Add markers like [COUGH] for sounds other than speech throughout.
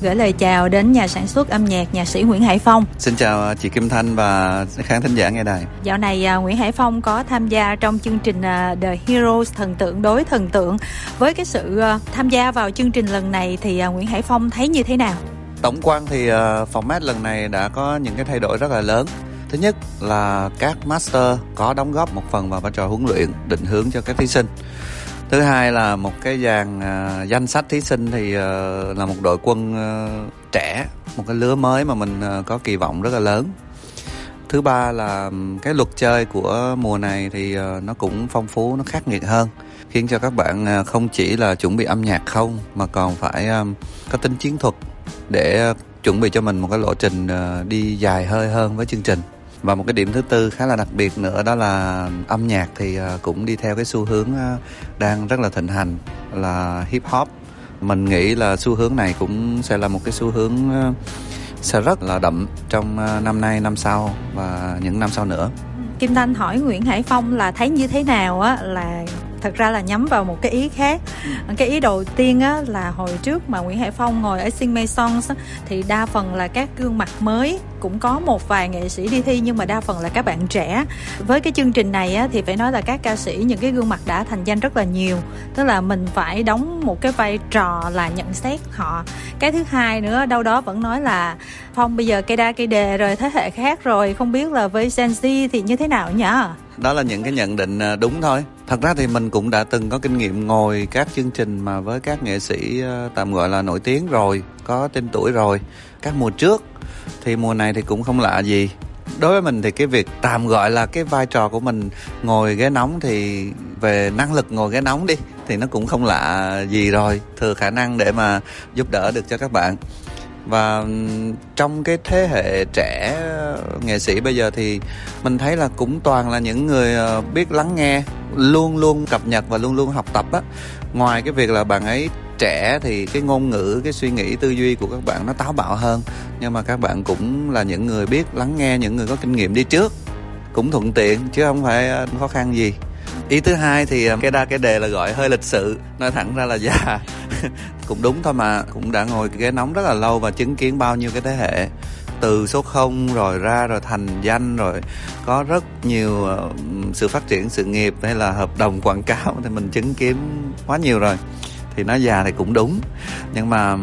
gửi lời chào đến nhà sản xuất âm nhạc nhạc sĩ Nguyễn Hải Phong. Xin chào chị Kim Thanh và khán thính giả nghe đài. Dạo này à, Nguyễn Hải Phong có tham gia trong chương trình à, The Heroes thần tượng đối thần tượng. Với cái sự à, tham gia vào chương trình lần này thì Nguyễn Hải Phong thấy như thế nào? Tổng quan thì format lần này đã có những cái thay đổi rất là lớn. Thứ nhất là các master có đóng góp một phần vào vai trò huấn luyện, định hướng cho các thí sinh thứ hai là một cái dàn à, danh sách thí sinh thì à, là một đội quân à, trẻ một cái lứa mới mà mình à, có kỳ vọng rất là lớn. Thứ ba là cái luật chơi của mùa này thì à, nó cũng phong phú nó khắc nghiệt hơn khiến cho các bạn à, không chỉ là chuẩn bị âm nhạc không mà còn phải à, có tính chiến thuật để chuẩn bị cho mình một cái lộ trình đi dài hơi hơn với chương trình và một cái điểm thứ tư khá là đặc biệt nữa đó là âm nhạc thì à, cũng đi theo cái xu hướng à, đang rất là thịnh hành là hip hop. Mình nghĩ là xu hướng này cũng sẽ là một cái xu hướng à, sẽ rất là đậm trong năm nay, năm sau và những năm sau nữa. Kim Thanh hỏi Nguyễn Hải Phong là thấy như thế nào á, là thật ra là nhắm vào một cái ý khác. Ừ. cái ý đầu tiên á là hồi trước mà Nguyễn Hải Phong ngồi ở Sing á, thì đa phần là các gương mặt mới cũng có một vài nghệ sĩ đi thi nhưng mà đa phần là các bạn trẻ. Với cái chương trình này á, thì phải nói là các ca sĩ những cái gương mặt đã thành danh rất là nhiều. Tức là mình phải đóng một cái vai trò là nhận xét họ. Cái thứ hai nữa đâu đó vẫn nói là phong bây giờ cây đa cây đề rồi thế hệ khác rồi không biết là với Gen Z thì như thế nào nhỉ đó là những cái nhận định à, đúng thôi thật ra thì mình cũng đã từng có kinh nghiệm ngồi các chương trình mà với các nghệ sĩ ờ, tạm gọi là nổi tiếng rồi, có tên tuổi rồi. Các mùa trước thì mùa này thì cũng không lạ gì. Đối với mình thì cái việc tạm gọi là cái vai trò của mình ngồi ghế nóng thì về năng lực ngồi ghế nóng đi thì nó cũng không lạ gì rồi, thừa khả năng để mà giúp đỡ được cho các bạn. Và trong cái thế hệ trẻ ờ, nghệ sĩ bây giờ thì mình thấy là cũng toàn là những người ờ, biết lắng nghe luôn luôn cập nhật và luôn luôn học tập á. Ngoài cái việc là bạn ấy trẻ thì cái ngôn ngữ, cái suy nghĩ tư duy của các bạn nó táo bạo hơn. Nhưng mà các bạn cũng là những người biết lắng nghe, những người có kinh nghiệm đi trước, cũng thuận tiện chứ không phải à, khó khăn gì. Ý thứ hai thì à, cái đa, cái đề là gọi hơi lịch sự, nói thẳng ra là già. [LAUGHS] Cũng đúng thôi mà, cũng đã ngồi ghế nóng rất là lâu và chứng kiến bao nhiêu cái thế hệ từ số 0 rồi ra rồi thành danh rồi có rất nhiều ờ, sự phát triển, sự nghiệp hay là hợp đồng quảng cáo thì mình chứng kiến quá nhiều rồi. Thì nói già thì cũng đúng, nhưng mà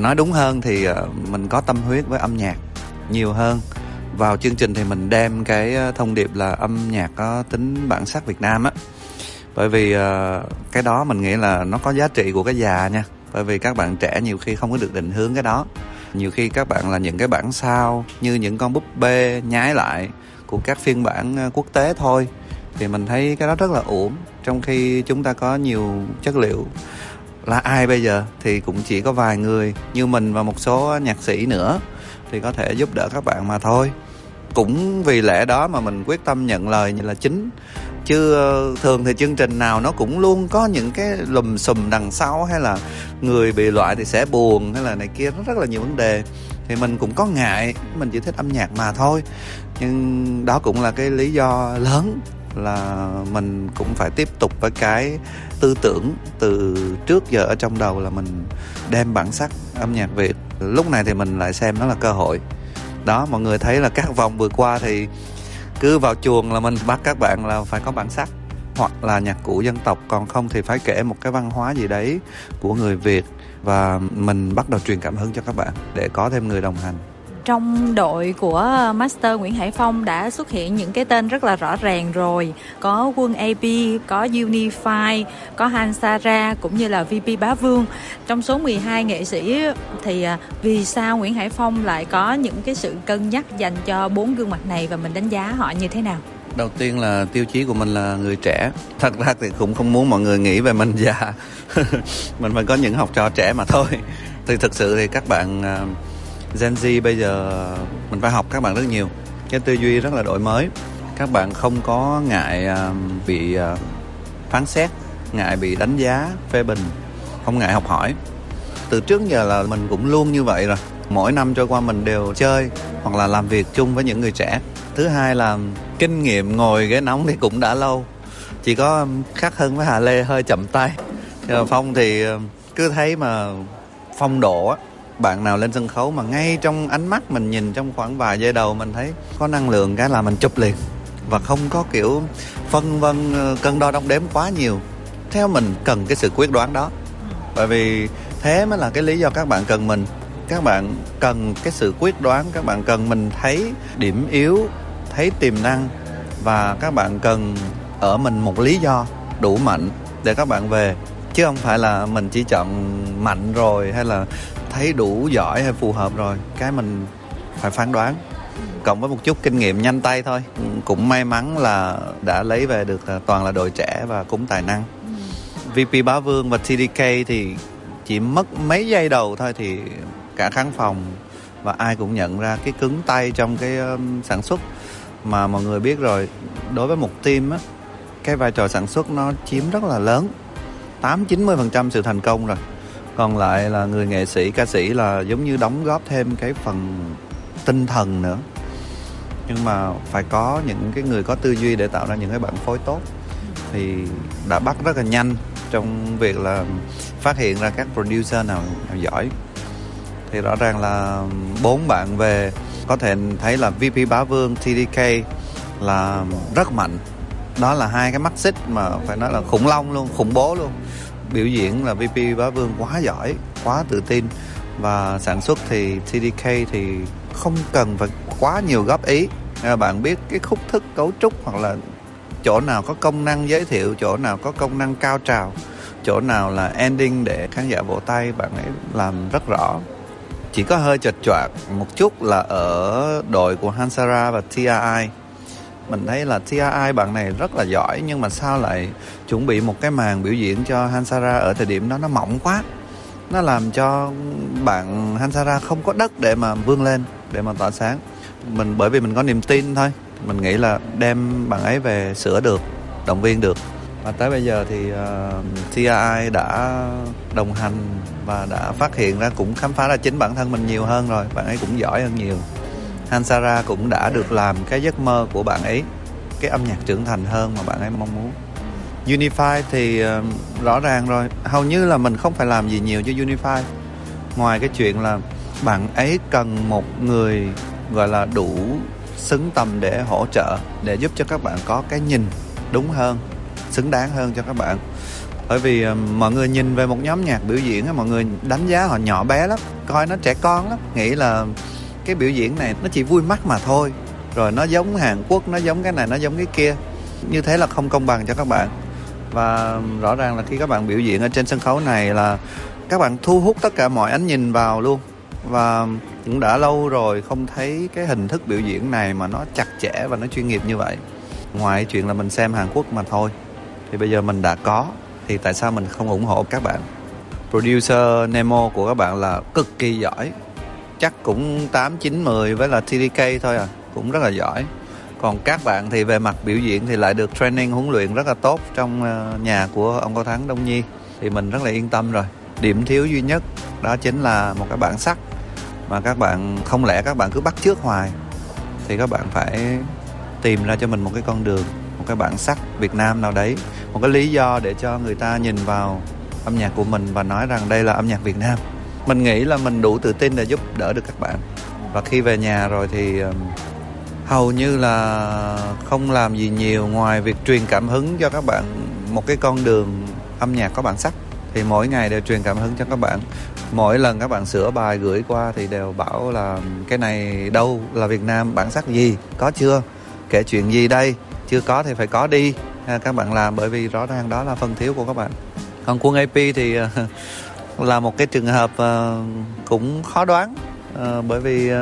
nói đúng hơn thì ờ, mình có tâm huyết với âm nhạc nhiều hơn. Vào chương trình thì mình đem cái ờ, thông điệp là âm nhạc có tính bản sắc Việt Nam á. Bởi vì cái đó mình nghĩ là nó có giá trị của cái già nha. Bởi vì các bạn trẻ nhiều khi không có được định hướng cái đó nhiều khi các bạn là những cái bản sao như những con búp bê nhái lại của các phiên bản ờ, quốc tế thôi. Thì mình thấy cái đó rất là uổng, trong khi chúng ta có nhiều chất liệu. Là ai bây giờ? Thì cũng chỉ có vài người, như mình và một số nhạc sĩ nữa, thì có thể giúp đỡ các bạn mà thôi. Cũng vì lẽ đó mà mình quyết tâm nhận lời như là chính chứ ờ, thường thì chương trình nào nó cũng luôn có những cái lùm xùm đằng sau, hay là người bị loại thì sẽ buồn, hay là này kia, nó rất là nhiều vấn đề. Thì mình cũng có ngại, mình chỉ thích âm nhạc mà thôi. Nhưng đó cũng là cái lý do lớn là mình cũng phải tiếp tục với cái tư tưởng từ trước giờ ở trong đầu là mình đem bản sắc âm nhạc việt. Lúc này thì mình lại xem nó là cơ hội. Đó, mọi người thấy là các vòng vừa qua thì cứ vào chuồng là mình bắt các bạn là phải có bản sắc. Hoặc là nhạc cụ dân tộc, còn không thì phải kể một cái văn hóa gì đấy của người việt và mình bắt đầu truyền cảm hứng cho các bạn để có thêm người đồng hành trong đội của Master Nguyễn Hải Phong đã xuất hiện những cái tên rất là rõ ràng rồi. Có Quân AP, có Unify, có Hansara cũng như là VP Bá Vương. Trong số 12 nghệ sĩ thì à, vì sao Nguyễn Hải Phong lại có những cái sự cân nhắc dành cho bốn gương mặt này và mình đánh giá họ như thế nào? Đầu tiên là tiêu chí của mình là người trẻ. Thật ra thì cũng không muốn mọi người nghĩ về mình già. [LAUGHS] Mình phải có những học trò trẻ mà thôi. Thì thực sự thì các bạn à, Gen Z bây giờ mình phải học các bạn rất nhiều. Cái tư duy rất là đổi mới. Các bạn không có ngại à, bị à, phán xét, ngại bị đánh giá, phê bình, không ngại học hỏi. Từ trước giờ là mình cũng luôn như vậy rồi. Mỗi năm trôi qua mình đều chơi hoặc là làm việc chung với những người trẻ. Thứ hai là kinh nghiệm ngồi ghế nóng thì cũng đã lâu. Chỉ có khác hơn với hà lê hơi chậm tay. Ờ, phong thì cứ thấy mà phong độ á bạn nào lên sân khấu mà ngay trong ánh mắt mình nhìn trong khoảng vài giây đầu mình thấy có năng lượng cái là mình chụp liền. Và không có kiểu phân vân ờ, cân đo đong đếm quá nhiều. Theo mình cần cái sự quyết đoán đó. Bởi vì thế mới là cái lý do các bạn cần mình. Các bạn cần cái sự quyết đoán, các bạn cần mình thấy điểm yếu, thấy tiềm năng. Và các bạn cần ở mình một lý do đủ mạnh để các bạn về. Chứ không phải là mình chỉ chọn mạnh rồi hay là thấy đủ giỏi hay phù hợp rồi cái mình phải phán đoán. Cộng với một chút kinh nghiệm nhanh tay thôi. Cũng may mắn là đã lấy về được à, toàn là đội trẻ và cũng tài năng. VP Bá Vương và TDK thì chỉ mất mấy giây đầu thôi thì cả khán phòng và ai cũng nhận ra cái cứng tay trong cái um, sản xuất. Mà mọi người biết rồi đối với một team á cái vai trò sản xuất nó chiếm rất là lớn. 8 90 phần trăm sự thành công rồi còn lại là người nghệ sĩ ca sĩ là giống như đóng góp thêm cái phần tinh thần nữa. Nhưng mà phải có những cái người có tư duy để tạo ra những cái bản phối tốt. Thì đã bắt rất là nhanh trong việc là phát hiện ra các producer nào, nào giỏi. Thì rõ ràng là bốn bạn về có thể thấy là VP Bá Vương TDK là rất mạnh. Đó là hai cái mắt xích mà phải nói là khủng long luôn khủng bố luôn biểu diễn là VP Bá Vương quá giỏi, quá tự tin. Và sản xuất thì TDK thì không cần phải quá nhiều góp ý. À, bạn biết cái khúc thức cấu trúc hoặc là chỗ nào có công năng giới thiệu, chỗ nào có công năng cao trào, chỗ nào là ending để khán giả vỗ tay, bạn ấy làm rất rõ. Chỉ có hơi chật choạc một chút là ở đội của Hansara và TRI mình thấy là TRI bạn này rất là giỏi nhưng mà sao lại chuẩn bị một cái màn biểu diễn cho Hansara ở thời điểm đó nó mỏng quá? Nó làm cho bạn Hansara không có đất để mà vươn lên để mà tỏa sáng. Mình bởi vì mình có niềm tin thôi. Mình nghĩ là đem bạn ấy về sửa được động viên được. Và tới bây giờ thì ờ, uh, TRI đã đồng hành và đã phát hiện ra cũng khám phá ra chính bản thân mình nhiều hơn rồi. Bạn ấy cũng giỏi hơn nhiều. Hansara cũng đã được làm cái giấc mơ của bạn ấy cái âm nhạc trưởng thành hơn mà bạn ấy mong muốn. Unify thì uh, rõ ràng rồi hầu như là mình không phải làm gì nhiều cho Unify. Ngoài cái chuyện là bạn ấy cần một người gọi là đủ xứng tầm để hỗ trợ để giúp cho các bạn có cái nhìn đúng hơn xứng đáng hơn cho các bạn. Bởi vì uh, mọi người nhìn về một nhóm nhạc biểu diễn mọi người đánh giá họ nhỏ bé lắm coi nó trẻ con lắm. Nghĩ là cái biểu diễn này nó chỉ vui mắt mà thôi. Rồi nó giống hàn quốc, nó giống cái này, nó giống cái kia. Như thế là không công bằng cho các bạn. Và rõ ràng là khi các bạn biểu diễn ở trên sân khấu này là các bạn thu hút tất cả mọi ánh nhìn vào luôn. Và cũng đã lâu rồi không thấy cái hình thức biểu diễn này mà nó chặt chẽ và nó chuyên nghiệp như vậy. Ngoài chuyện là mình xem hàn quốc mà thôi. Thì bây giờ mình đã có, thì tại sao mình không ủng hộ các bạn? Producer Nemo của các bạn là cực kỳ giỏi chắc cũng 8, 9, 10 với là TDK thôi à. Cũng rất là giỏi. Còn các bạn thì về mặt biểu diễn thì lại được training huấn luyện rất là tốt trong ờ, nhà của ông Cao Thắng Đông Nhi. Thì mình rất là yên tâm rồi. Điểm thiếu duy nhất đó chính là một cái bản sắc mà các bạn không lẽ các bạn cứ bắt trước hoài thì các bạn phải tìm ra cho mình một cái con đường một cái bản sắc Việt Nam nào đấy. Một cái lý do để cho người ta nhìn vào âm nhạc của mình và nói rằng đây là âm nhạc Việt Nam mình nghĩ là mình đủ tự tin để giúp đỡ được các bạn. Và khi về nhà rồi thì hầu như là không làm gì nhiều ngoài việc truyền cảm hứng cho các bạn. Một cái con đường âm nhạc có bản sắc thì mỗi ngày đều truyền cảm hứng cho các bạn. Mỗi lần các bạn sửa bài, gửi qua thì đều bảo là cái này đâu là Việt Nam, bản sắc gì? Có chưa? Kể chuyện gì đây? Chưa có thì phải có đi. À, các bạn làm bởi vì rõ ràng đó là phần thiếu của các bạn. Còn quân AP thì à, là một cái trường hợp uh, cũng khó đoán uh, bởi vì uh,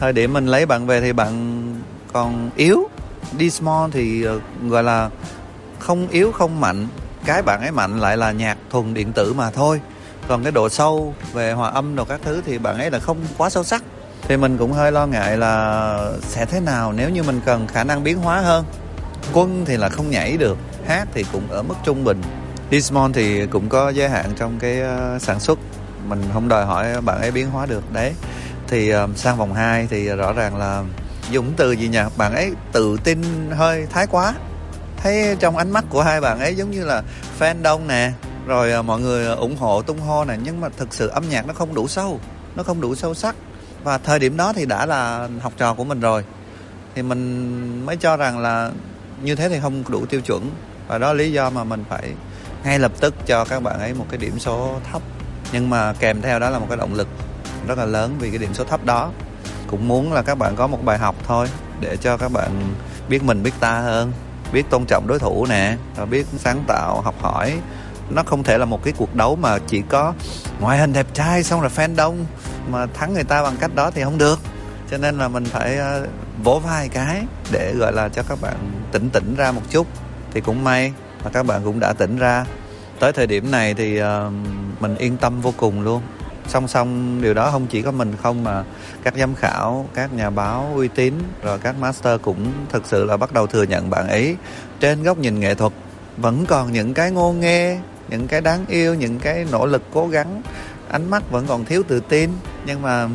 thời điểm mình lấy bạn về thì bạn còn yếu. Đi small thì uh, gọi là không yếu không mạnh. Cái bạn ấy mạnh lại là nhạc thuần điện tử mà thôi. Còn cái độ sâu về hòa âm đồ các thứ thì bạn ấy là không quá sâu sắc. Thì mình cũng hơi lo ngại là sẽ thế nào nếu như mình cần khả năng biến hóa hơn. Quân thì là không nhảy được hát thì cũng ở mức trung bình. Dismon thì cũng có giới hạn trong cái ờ, sản xuất. Mình không đòi hỏi bạn ấy biến hóa được. Đấy. Thì ờ, sang vòng 2 thì rõ ràng là dùng từ gì nhỉ? Bạn ấy tự tin hơi thái quá. Thấy trong ánh mắt của hai bạn ấy giống như là fan đông nè, rồi ờ, mọi người ủng hộ, tung hô nè, nhưng mà thực sự âm nhạc nó không đủ sâu, nó không đủ sâu sắc. Và thời điểm đó thì đã là học trò của mình rồi. Thì mình mới cho rằng là như thế thì không đủ tiêu chuẩn. Và đó là lý do mà mình phải ngay lập tức cho các bạn ấy một cái điểm số thấp. Nhưng mà kèm theo đó là một cái động lực rất là lớn vì cái điểm số thấp đó. Cũng muốn là các bạn có một bài học thôi để cho các bạn biết mình biết ta hơn, biết tôn trọng đối thủ nè, và biết sáng tạo, học hỏi. Nó không thể là một cái cuộc đấu mà chỉ có ngoại hình đẹp trai xong rồi fan đông, mà thắng người ta bằng cách đó thì không được. Cho nên là mình phải ờ, vỗ vai cái để, gọi là, cho các bạn tỉnh tỉnh ra một chút. Thì cũng may và các bạn cũng đã tỉnh ra. Tới thời điểm này thì ờ, mình yên tâm vô cùng luôn. Song song, điều đó không chỉ có mình không mà các giám khảo, các nhà báo uy tín, rồi các master cũng thực sự là bắt đầu thừa nhận bạn ấy trên góc nhìn nghệ thuật. Vẫn còn những cái ngô nghê, những cái đáng yêu, những cái nỗ lực cố gắng. Ánh mắt vẫn còn thiếu tự tin, nhưng mà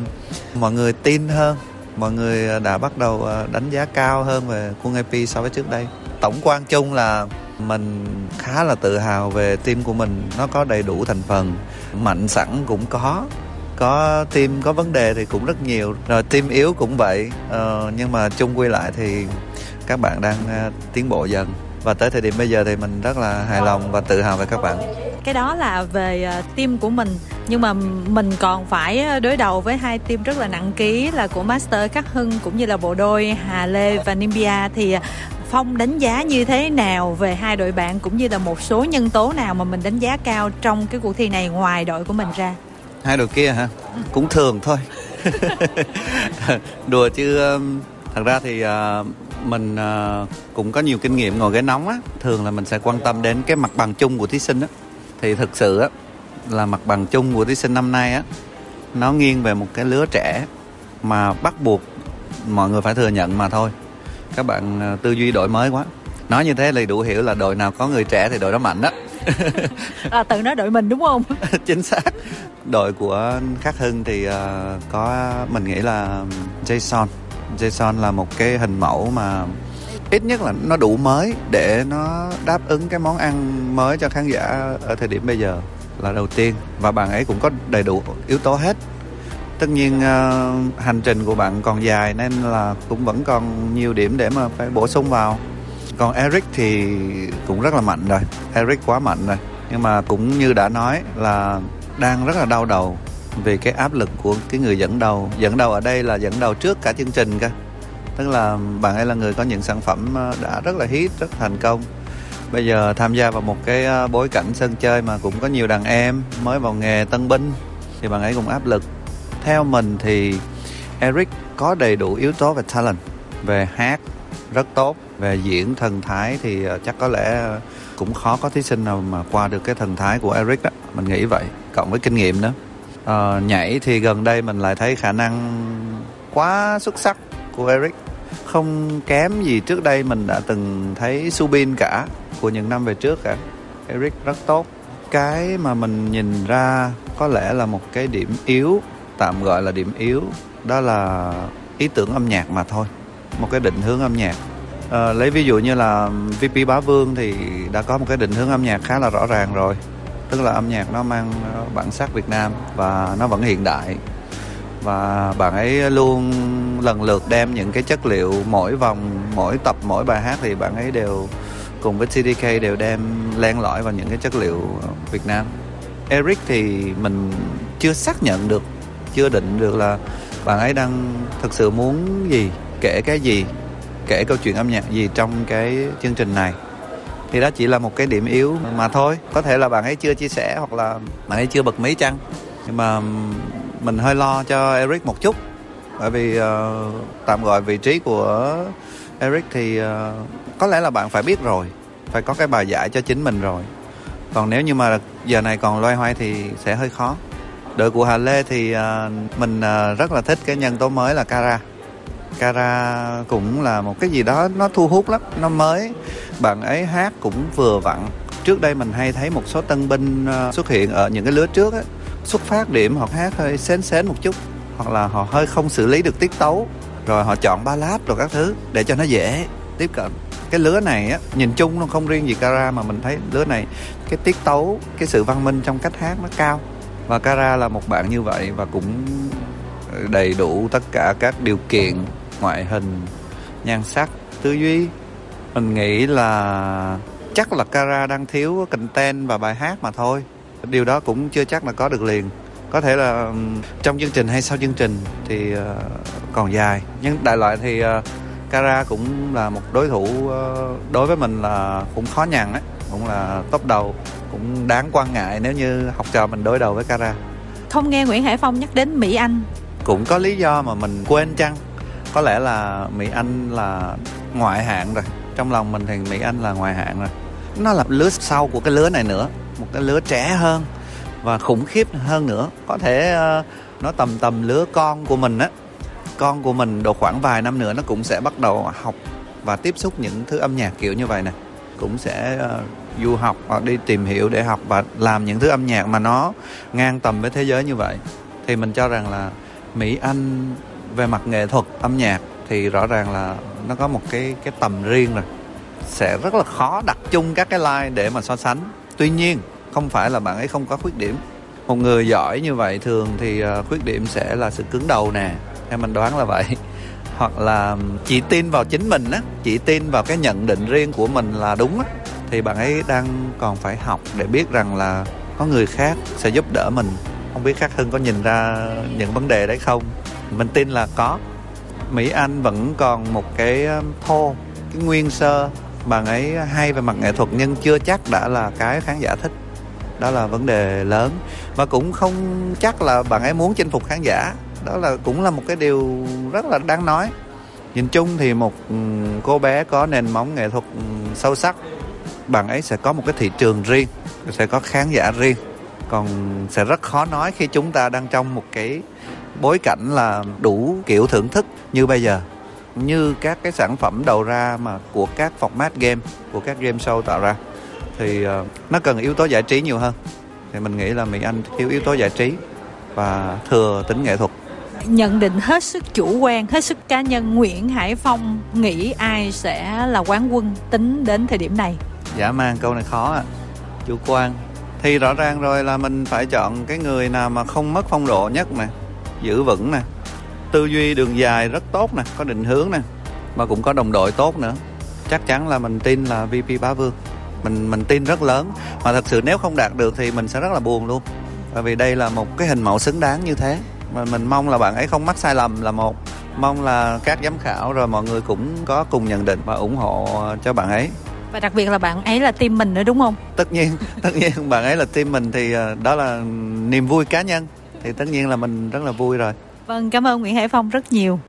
mọi người tin hơn. Mọi người đã bắt đầu ờ, đánh giá cao hơn về quân IP so với trước đây. Tổng quan chung là mình khá là tự hào về team của mình. Nó có đầy đủ thành phần mạnh sẵn cũng có. Có team có vấn đề thì cũng rất nhiều. Rồi team yếu cũng vậy. Ờ, nhưng mà chung quy lại thì các bạn đang uh, tiến bộ dần. Và tới thời điểm bây giờ thì mình rất là hài lòng và tự hào về các bạn. Cái đó là về ờ, team của mình. Nhưng mà mình còn phải ờ, đối đầu với hai team rất là nặng ký là của master khắc hưng cũng như là bộ đôi hà lê và nimbia. Thì Phong đánh giá như thế nào về hai đội bạn cũng như là một số nhân tố nào mà mình đánh giá cao trong cái cuộc thi này ngoài đội của mình ra? Hai đội kia hả? Cũng thường thôi. Đùa chứ um, thật ra thì à, mình à, cũng có nhiều kinh nghiệm ngồi ghế nóng á, thường là mình sẽ quan tâm đến cái mặt bằng chung của thí sinh á. Thì thực sự á là mặt bằng chung của thí sinh năm nay á nó nghiêng về một cái lứa trẻ mà bắt buộc mọi người phải thừa nhận mà thôi các bạn ờ, tư duy đổi mới quá. Nói như thế là đủ hiểu là đội nào có người trẻ thì đội đó mạnh đó. À, tự nói đội mình đúng không? [LAUGHS] Chính xác. Đội của khắc hưng thì uh, có mình nghĩ là jason. Jason là một cái hình mẫu mà ít nhất là nó đủ mới để nó đáp ứng cái món ăn mới cho khán giả ở thời điểm bây giờ là đầu tiên. Và bạn ấy cũng có đầy đủ yếu tố hết tất nhiên uh, hành trình của bạn còn dài nên là cũng vẫn còn nhiều điểm để mà phải bổ sung vào. Còn Eric thì cũng rất là mạnh rồi Eric quá mạnh rồi. Nhưng mà cũng như đã nói là đang rất là đau đầu vì cái áp lực của cái người dẫn đầu. Dẫn đầu ở đây là dẫn đầu trước cả chương trình cơ. Tức là bạn ấy là người có những sản phẩm ờ, đã rất là hit rất thành công. Bây giờ tham gia vào một cái ờ, bối cảnh sân chơi mà cũng có nhiều đàn em mới vào nghề tân binh thì bạn ấy cũng áp lực theo mình thì Eric có đầy đủ yếu tố về talent về hát rất tốt về diễn thần thái thì ờ, chắc có lẽ cũng khó có thí sinh nào mà qua được cái thần thái của Eric đó mình nghĩ vậy cộng với kinh nghiệm nữa. À, nhảy thì gần đây mình lại thấy khả năng quá xuất sắc của Eric. Không kém gì trước đây mình đã từng thấy Subin cả của những năm về trước cả. Eric rất tốt. Cái mà mình nhìn ra có lẽ là một cái điểm yếu tạm gọi là điểm yếu đó là ý tưởng âm nhạc mà thôi một cái định hướng âm nhạc. À, lấy ví dụ như là VP Bá Vương thì đã có một cái định hướng âm nhạc khá là rõ ràng rồi tức là âm nhạc nó mang ờ, bản sắc Việt Nam và nó vẫn hiện đại. Và bạn ấy luôn lần lượt đem những cái chất liệu mỗi vòng mỗi tập mỗi bài hát thì bạn ấy đều cùng với CDK đều đem len lỏi vào những cái chất liệu Việt Nam. Eric thì mình chưa xác nhận được chưa định được là bạn ấy đang thực sự muốn gì kể cái gì kể câu chuyện âm nhạc gì trong cái chương trình này. Thì đó chỉ là một cái điểm yếu mà thôi. Có thể là bạn ấy chưa chia sẻ hoặc là bạn ấy chưa bật mí chăng. Nhưng mà mình hơi lo cho Eric một chút. Bởi vì uh, tạm gọi vị trí của Eric thì uh, có lẽ là bạn phải biết rồi. Phải có cái bài giải cho chính mình rồi. Còn nếu như mà giờ này còn loay hoay thì sẽ hơi khó đội của Hà Lê thì à, mình à, rất là thích cái nhân tố mới là Cara. Cara cũng là một cái gì đó nó thu hút lắm, nó mới. Bạn ấy hát cũng vừa vặn. Trước đây mình hay thấy một số tân binh à, xuất hiện ở những cái lứa trước á, xuất phát điểm họ hát hơi xén xén một chút, hoặc là họ hơi không xử lý được tiết tấu. Rồi họ chọn ballad rồi các thứ để cho nó dễ tiếp cận. Cái lứa này á, nhìn chung nó không riêng gì Cara mà mình thấy lứa này cái tiết tấu, cái sự văn minh trong cách hát nó cao và Cara là một bạn như vậy và cũng đầy đủ tất cả các điều kiện ngoại hình, nhan sắc, tư duy. Mình nghĩ là chắc là Kara đang thiếu content và bài hát mà thôi. Điều đó cũng chưa chắc là có được liền. Có thể là trong chương trình hay sau chương trình thì ờ, còn dài. Nhưng đại loại thì ờ, Kara cũng là một đối thủ ờ, đối với mình là cũng khó nhằn ấy cũng là top đầu cũng đáng quan ngại nếu như học trò mình đối đầu với Kara. Không nghe Nguyễn Hải Phong nhắc đến Mỹ Anh. Cũng có lý do mà mình quên chăng? Có lẽ là Mỹ Anh là ngoại hạng rồi. Trong lòng mình thì Mỹ Anh là ngoại hạng rồi. Nó là lứa sau của cái lứa này nữa một cái lứa trẻ hơn và khủng khiếp hơn nữa. Có thể uh, nó tầm tầm lứa con của mình á. Con của mình độ khoảng vài năm nữa nó cũng sẽ bắt đầu học và tiếp xúc những thứ âm nhạc kiểu như vậy nè cũng sẽ uh, du học hoặc đi tìm hiểu để học và làm những thứ âm nhạc mà nó ngang tầm với thế giới như vậy. Thì mình cho rằng là Mỹ Anh về mặt nghệ thuật âm nhạc thì rõ ràng là nó có một cái cái tầm riêng rồi. Sẽ rất là khó đặt chung các cái line để mà so sánh. Tuy nhiên không phải là bạn ấy không có khuyết điểm. Một người giỏi như vậy thường thì ờ, khuyết điểm sẽ là sự cứng đầu nè. Theo mình đoán là vậy hoặc là chỉ tin vào chính mình á, chỉ tin vào cái nhận định riêng của mình là đúng á, thì bạn ấy đang còn phải học để biết rằng là có người khác sẽ giúp đỡ mình. Không biết khắc hưng có nhìn ra những vấn đề đấy không? Mình tin là có. Mỹ anh vẫn còn một cái um, thô, cái nguyên sơ. Bạn ấy hay về mặt nghệ thuật nhưng chưa chắc đã là cái khán giả thích. Đó là vấn đề lớn. Và cũng không chắc là bạn ấy muốn chinh phục khán giả đó là cũng là một cái điều rất là đáng nói. Nhìn chung thì một ừ, cô bé có nền móng nghệ thuật ừ, sâu sắc, bạn ấy sẽ có một cái thị trường riêng, sẽ có khán giả riêng. Còn sẽ rất khó nói khi chúng ta đang trong một cái bối cảnh là đủ kiểu thưởng thức như bây giờ. Như các cái sản phẩm đầu ra mà của các format game, của các game show tạo ra. Thì ờ, nó cần yếu tố giải trí nhiều hơn. Thì mình nghĩ là mỹ anh thiếu yếu tố giải trí và thừa tính nghệ thuật nhận định hết sức chủ quan, hết sức cá nhân nguyễn hải phong nghĩ ai sẽ là quán quân tính đến thời điểm này? Dạ mang câu này khó à chủ quan. Thì rõ ràng rồi là mình phải chọn cái người nào mà không mất phong độ nhất nè. Giữ vững nè. Tư duy đường dài rất tốt nè, có định hướng nè, mà cũng có đồng đội tốt nữa. Chắc chắn là mình tin là VP Bá Vương. Mình mình tin rất lớn. Mà thật sự nếu không đạt được thì mình sẽ rất là buồn luôn. Bởi vì đây là một cái hình mẫu xứng đáng như thế mà mình mong là bạn ấy không mắc sai lầm là một. Mong là các giám khảo rồi mọi người cũng có cùng nhận định và ủng hộ cho bạn ấy. Và đặc biệt là bạn ấy là team mình nữa đúng không? Tất nhiên [LAUGHS] tất nhiên bạn ấy là team mình thì ờ, đó là niềm vui cá nhân. Thì tất nhiên là mình rất là vui rồi. Vâng cảm ơn nguyễn hải phong rất nhiều